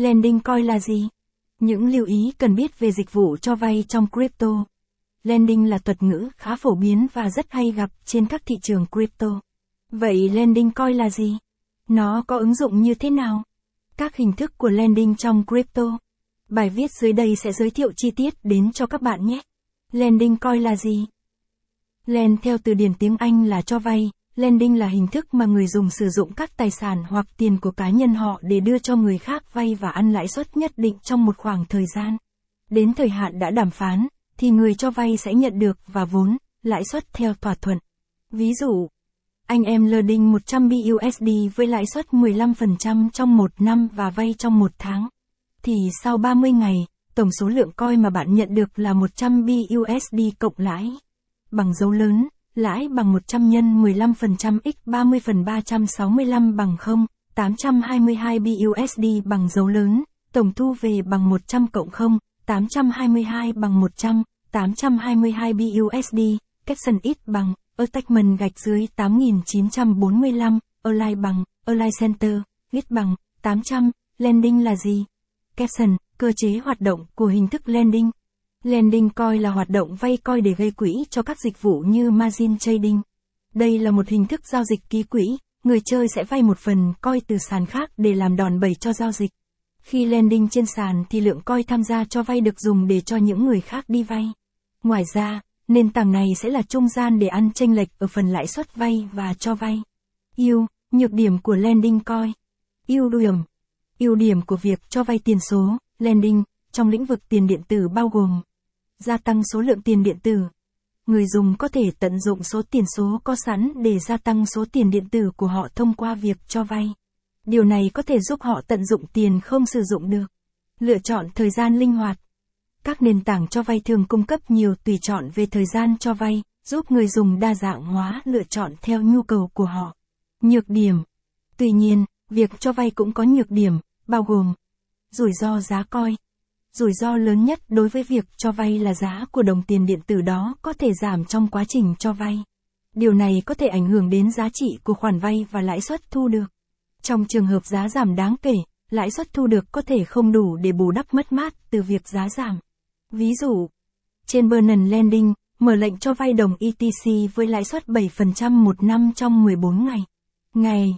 Lending coin là gì? Những lưu ý cần biết về dịch vụ cho vay trong crypto. Lending là thuật ngữ khá phổ biến và rất hay gặp trên các thị trường crypto. Vậy lending coin là gì? Nó có ứng dụng như thế nào? Các hình thức của lending trong crypto. Bài viết dưới đây sẽ giới thiệu chi tiết đến cho các bạn nhé. Lending coin là gì? Lend theo từ điển tiếng Anh là cho vay, lending là hình thức mà người dùng sử dụng các tài sản hoặc tiền của cá nhân họ để đưa cho người khác vay và ăn lãi suất nhất định trong một khoảng thời gian. Đến thời hạn đã đàm phán, thì người cho vay sẽ nhận được và vốn, lãi suất theo thỏa thuận. Ví dụ, anh em lending 100 BUSD với lãi suất 15% trong một năm và vay trong một tháng. Thì sau 30 ngày, tổng số lượng coi mà bạn nhận được là 100 BUSD cộng lãi. Bằng dấu lớn, lãi bằng 100 nhân 15% x 30 phần 365 bằng 0, 822 BUSD bằng dấu lớn, tổng thu về bằng 100 cộng 0, 822 bằng 100, 822 BUSD, caption ít bằng, attachment gạch dưới 8945, align bằng, align center, git bằng, 800, landing là gì? Caption, cơ chế hoạt động của hình thức landing. Lending coin là hoạt động vay coin để gây quỹ cho các dịch vụ như margin trading. Đây là một hình thức giao dịch ký quỹ, người chơi sẽ vay một phần coin từ sàn khác để làm đòn bẩy cho giao dịch. Khi lending trên sàn thì lượng coin tham gia cho vay được dùng để cho những người khác đi vay. Ngoài ra, nền tảng này sẽ là trung gian để ăn chênh lệch ở phần lãi suất vay và cho vay. Ưu, nhược điểm của lending coin. Ưu điểm. Ưu điểm của việc cho vay tiền số, lending, trong lĩnh vực tiền điện tử bao gồm gia tăng số lượng tiền điện tử. Người dùng có thể tận dụng số tiền số có sẵn để gia tăng số tiền điện tử của họ thông qua việc cho vay. Điều này có thể giúp họ tận dụng tiền không sử dụng được. Lựa chọn thời gian linh hoạt. Các nền tảng cho vay thường cung cấp nhiều tùy chọn về thời gian cho vay, giúp người dùng đa dạng hóa lựa chọn theo nhu cầu của họ. Nhược điểm. Tuy nhiên, việc cho vay cũng có nhược điểm, bao gồm rủi ro giá coi. Rủi ro lớn nhất đối với việc cho vay là giá của đồng tiền điện tử đó có thể giảm trong quá trình cho vay. Điều này có thể ảnh hưởng đến giá trị của khoản vay và lãi suất thu được. Trong trường hợp giá giảm đáng kể, lãi suất thu được có thể không đủ để bù đắp mất mát từ việc giá giảm. Ví dụ, trên Binance Lending, mở lệnh cho vay đồng ETC với lãi suất 7% một năm trong 14 ngày. Ngày